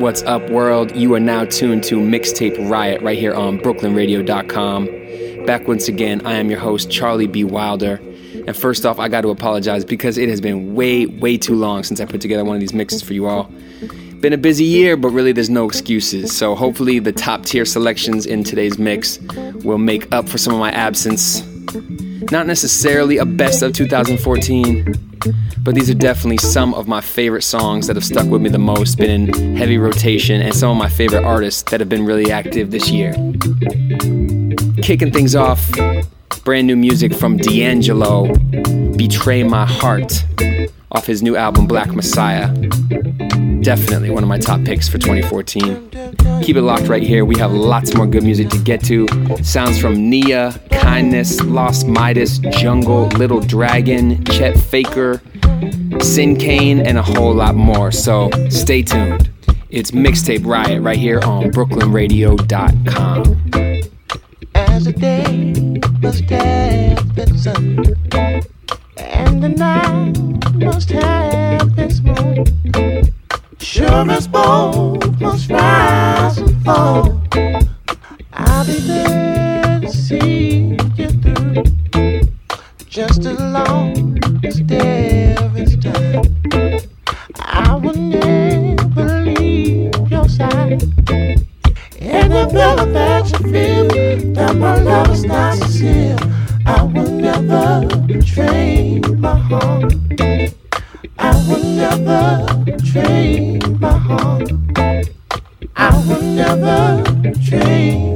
What's up, world? You are now tuned to Mixtape Riot right here on BrooklynRadio.com. Back once again, I am your host, Charlie B. Wilder. And first off, I got to apologize because it has been way, way too long since I put together one of these mixes for you all. Been a busy year, but really there's no excuses. So hopefully the top tier selections in today's mix will make up for some of my absence. Not necessarily a best of 2014, but these are definitely some of my favorite songs that have stuck with me the most, been in heavy rotation, and some of my favorite artists that have been really active this year. Kicking things off, brand new music from D'Angelo, Betray My Heart, off his new album Black Messiah. Definitely one of my top picks for 2014. Keep it locked right here. We have lots more good music to get to. Sounds from Nia, Kindness, Lost Midas, Jungle, Little Dragon, Chet Faker, Sinkane, and a whole lot more. So stay tuned. It's Mixtape Riot right here on BrooklynRadio.com. As a day must have sun, and the night must have moon. Sure as both must rise and fall. I'll be there to see you through, just as long as there is time. I will never leave your side. And the better that you feel that my love is not sincere, I will never betray my heart. I will never betray my heart. I will never betray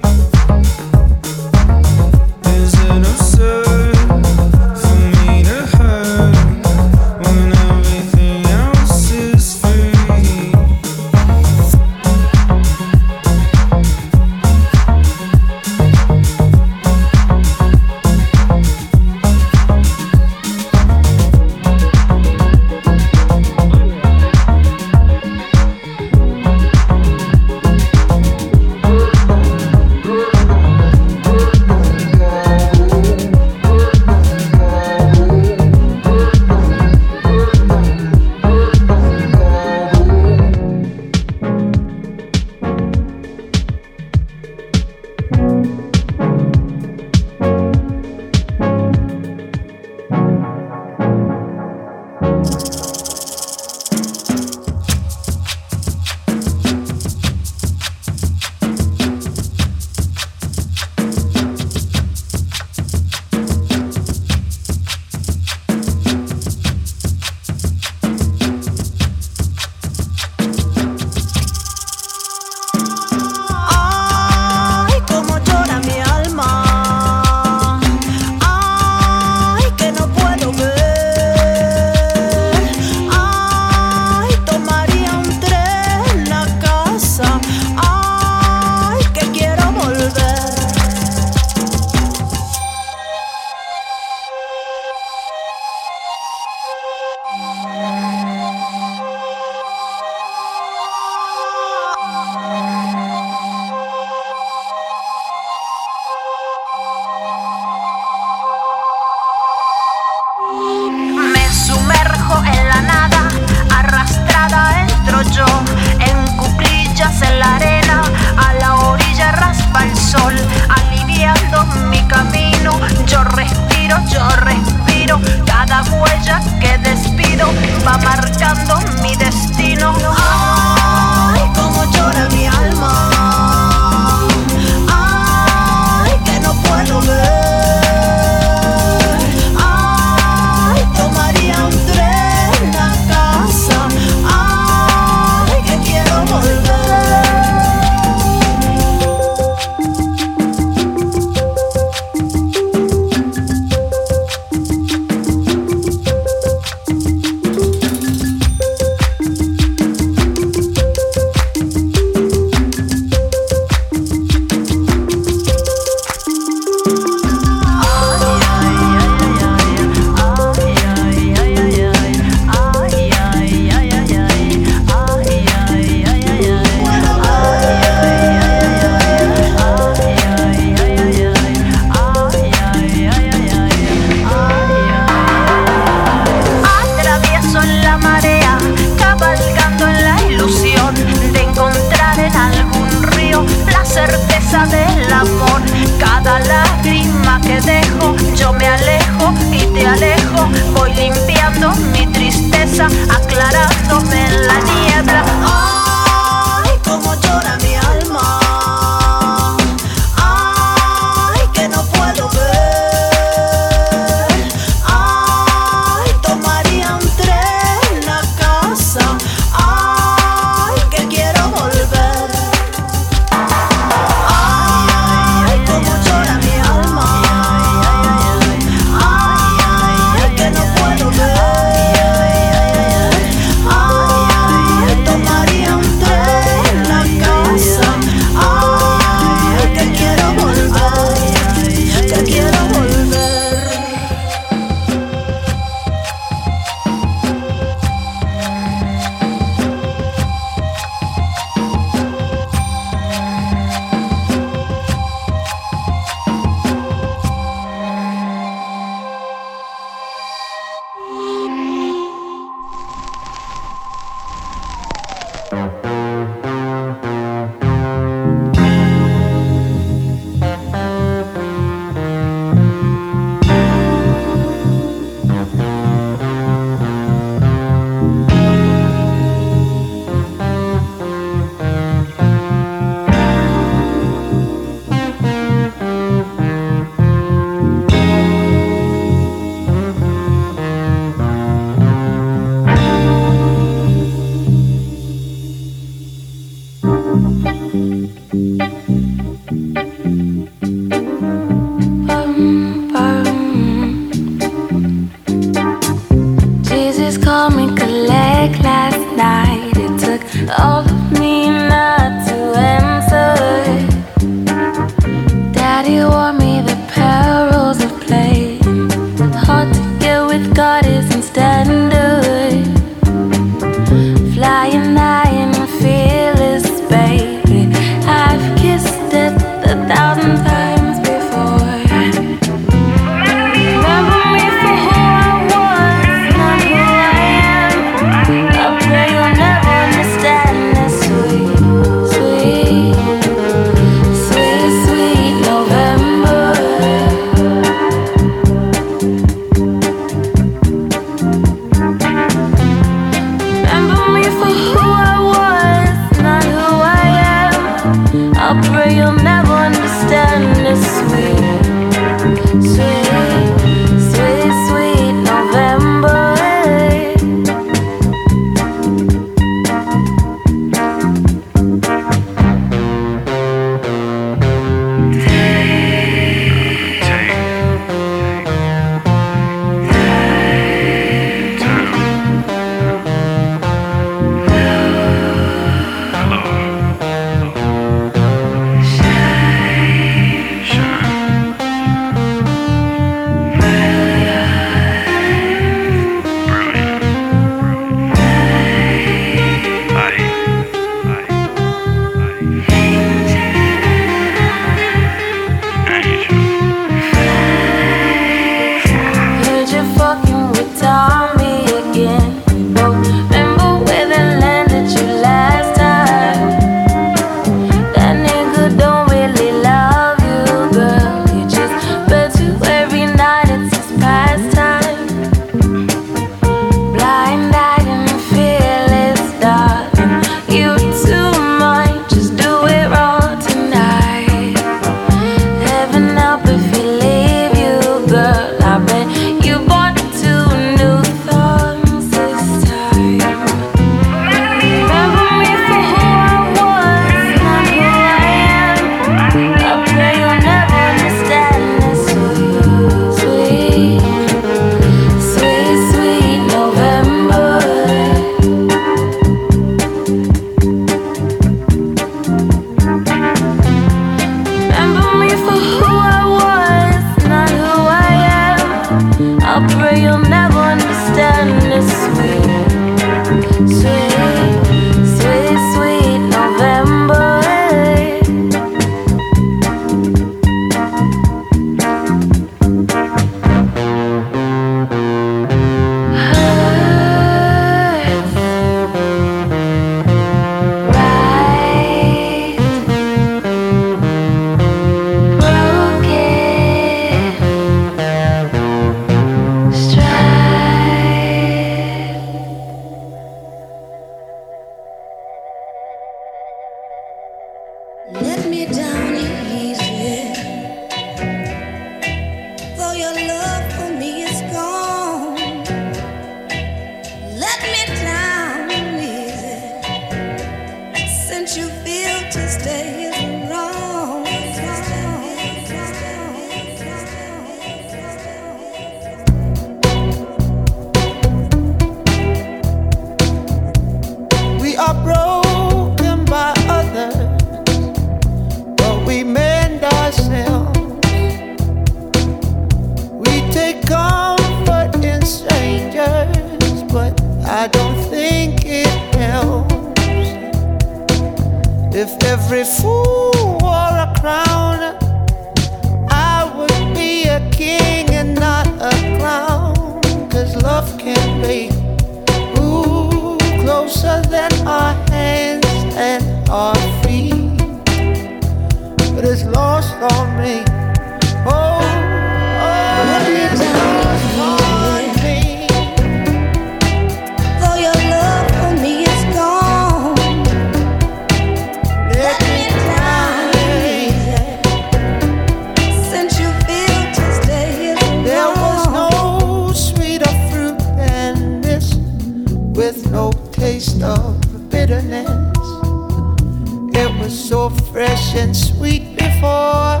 so much for the middle path. Did she go too far?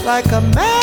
Well, I won't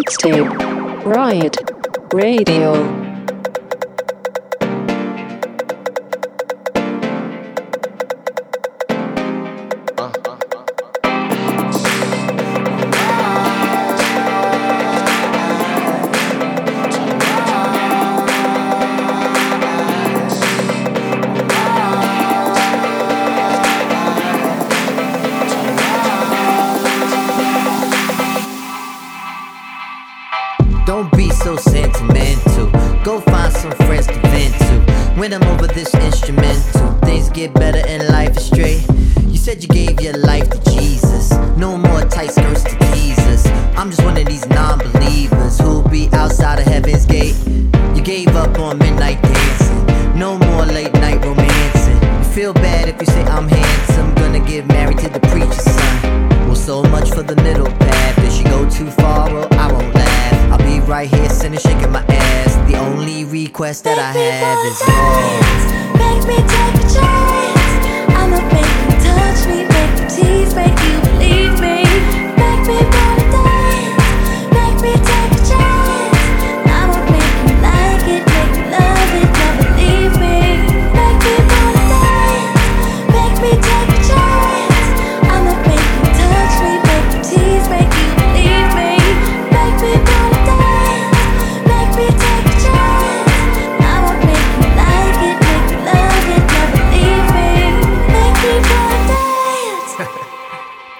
laugh. I'll be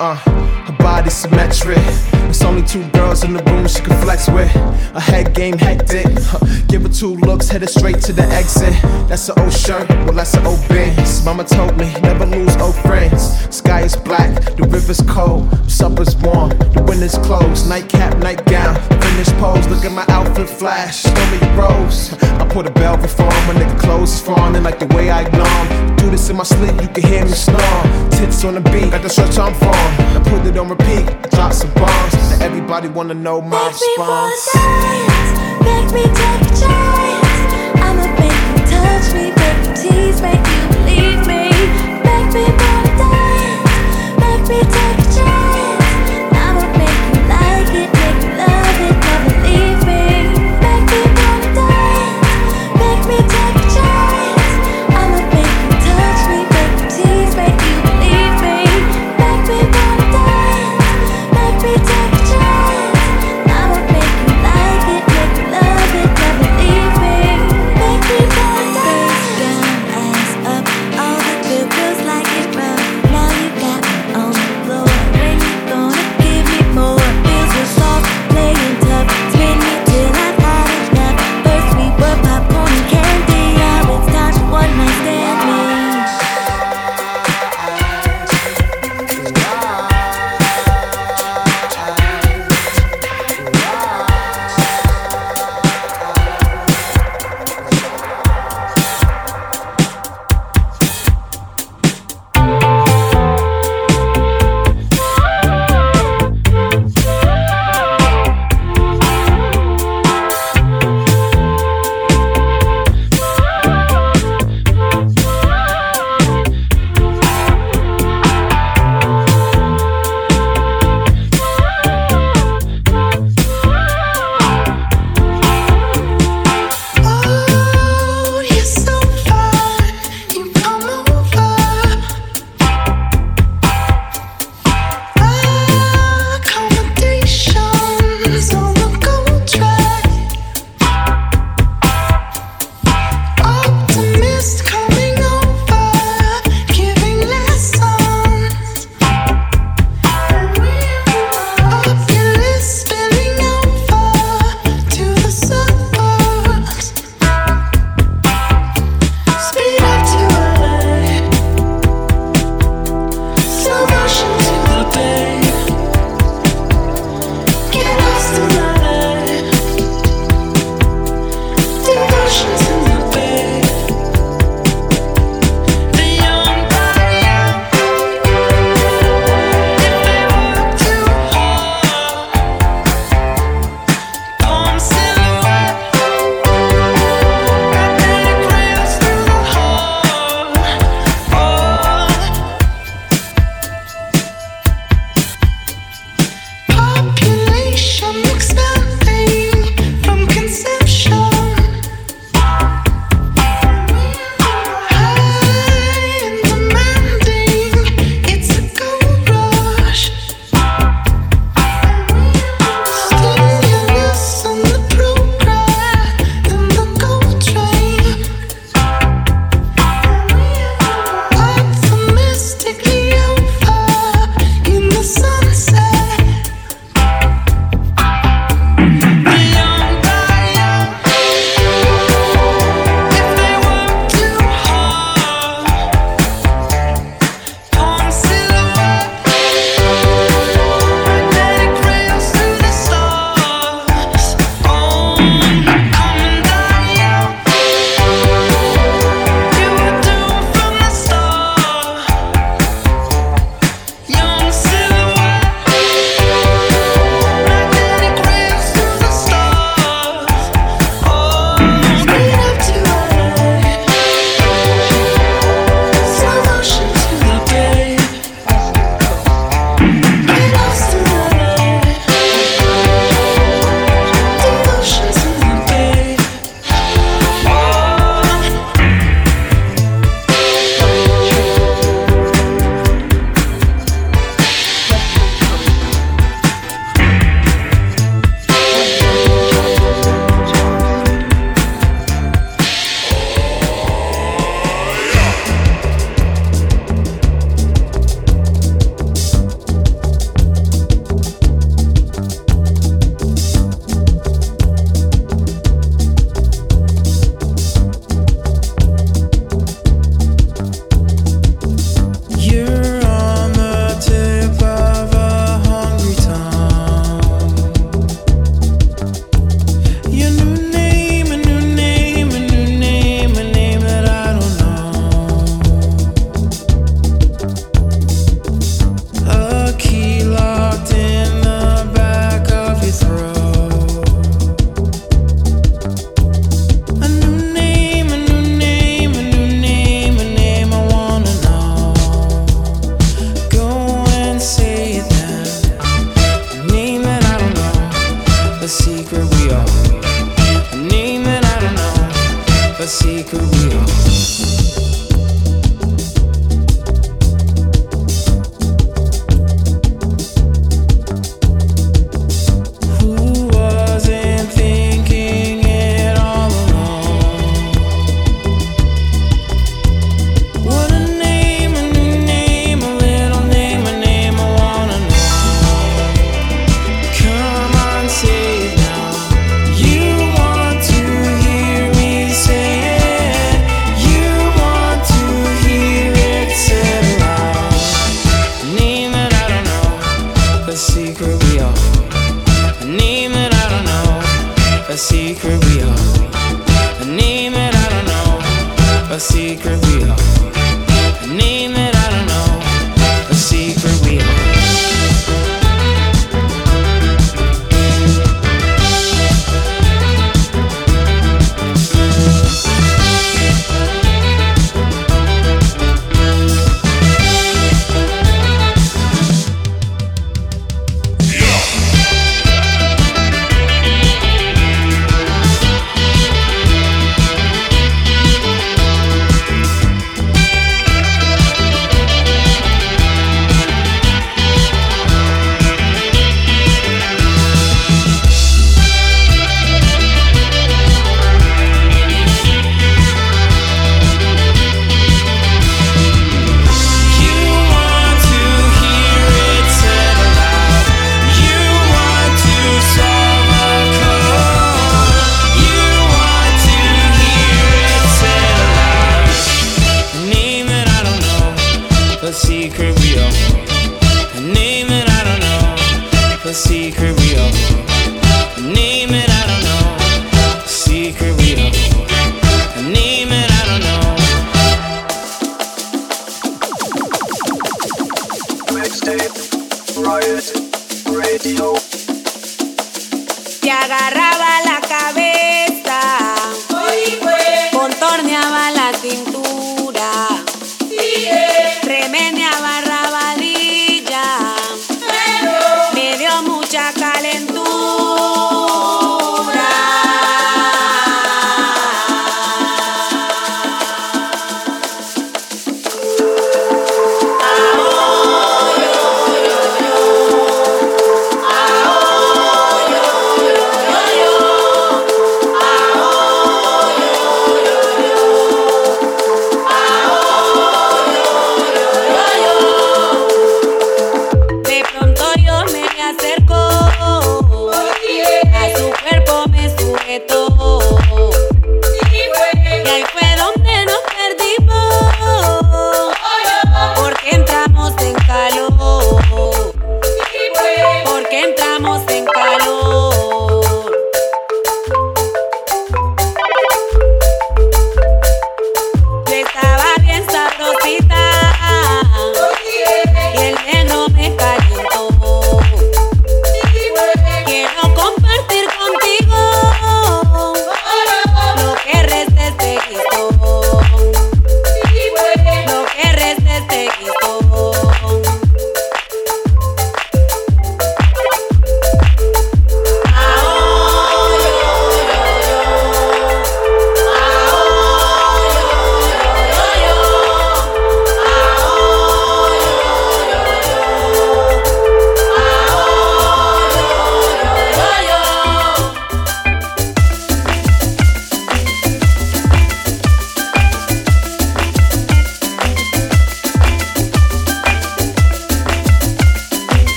Uh, her body symmetric. There's only two girls in the room she can flex with. Her head game hectic. Huh, Give her two looks, headed straight to the exit. That's an old shirt, well that's an old Benz. Mama told me never lose old friends. Sky is black, the river's cold, supper's warm, the winter's closed. Nightcap, nightgown, finished pose. Look at my outfit flash, show me your rose. I put a bell before my nigga clothes is fawning like the way I ignore. Do this in my sleep, you can hear me snore. Tits on the beat, got the stretch I'm from. I put it on repeat, I drop some bombs. Now everybody wanna know my Make me response. dance, make me take a chance.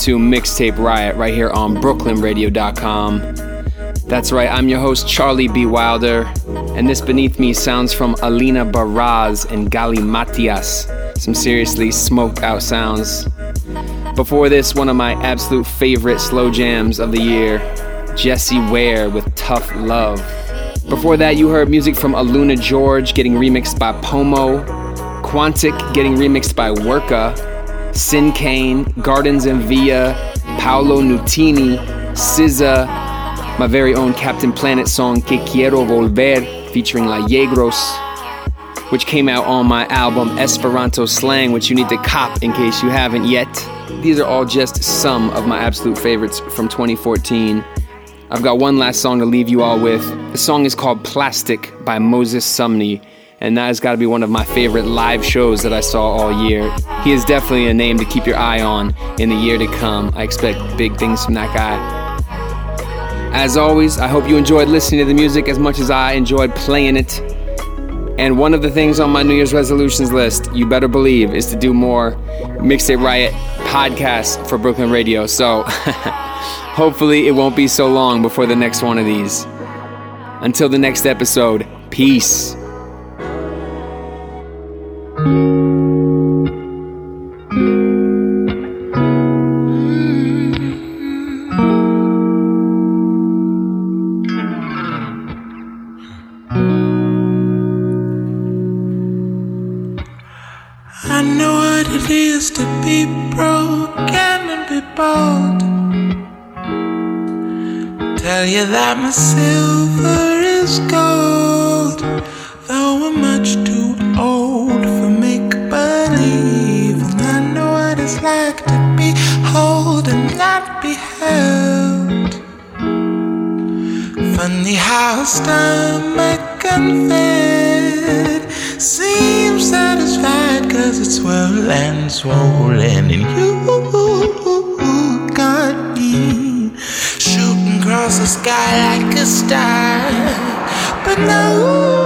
To Mixtape Riot right here on BrooklynRadio.com. That's right, I'm your host, Charlie B. Wilder, and this beneath me sounds from Alina Baraz and Galimatias. Some seriously smoked out sounds. Before this, one of my absolute favorite slow jams of the year, Jessie Ware with Tough Love. Before that, you heard music from Aluna George getting remixed by Pomo, Quantic getting remixed by Worka, Sinkane, Gardens and Villa, Paolo Nutini, SZA, my very own Captain Planet song Que Quiero Volver featuring La Yegros, which came out on my album Esperanto Slang, which you need to cop in case you haven't yet. These are all just some of my absolute favorites from 2014. I've got one last song to leave you all with. The song is called Plastic by Moses Sumney, and that has got to be one of my favorite live shows that I saw all year. He is definitely a name to keep your eye on in the year to come. I expect big things from that guy. As always, I hope you enjoyed listening to the music as much as I enjoyed playing it. And one of the things on my New Year's resolutions list, you better believe, is to do more Mixtape Riot podcasts for Brooklyn Radio. So hopefully it won't be so long before the next one of these. Until the next episode, peace. Silver is gold, though I'm much too old believe. And I know what it's like to be whole and not be held. Funny how stomach and fed seems satisfied cause it's well and swollen and you got me shooting across the sky like a star but nobody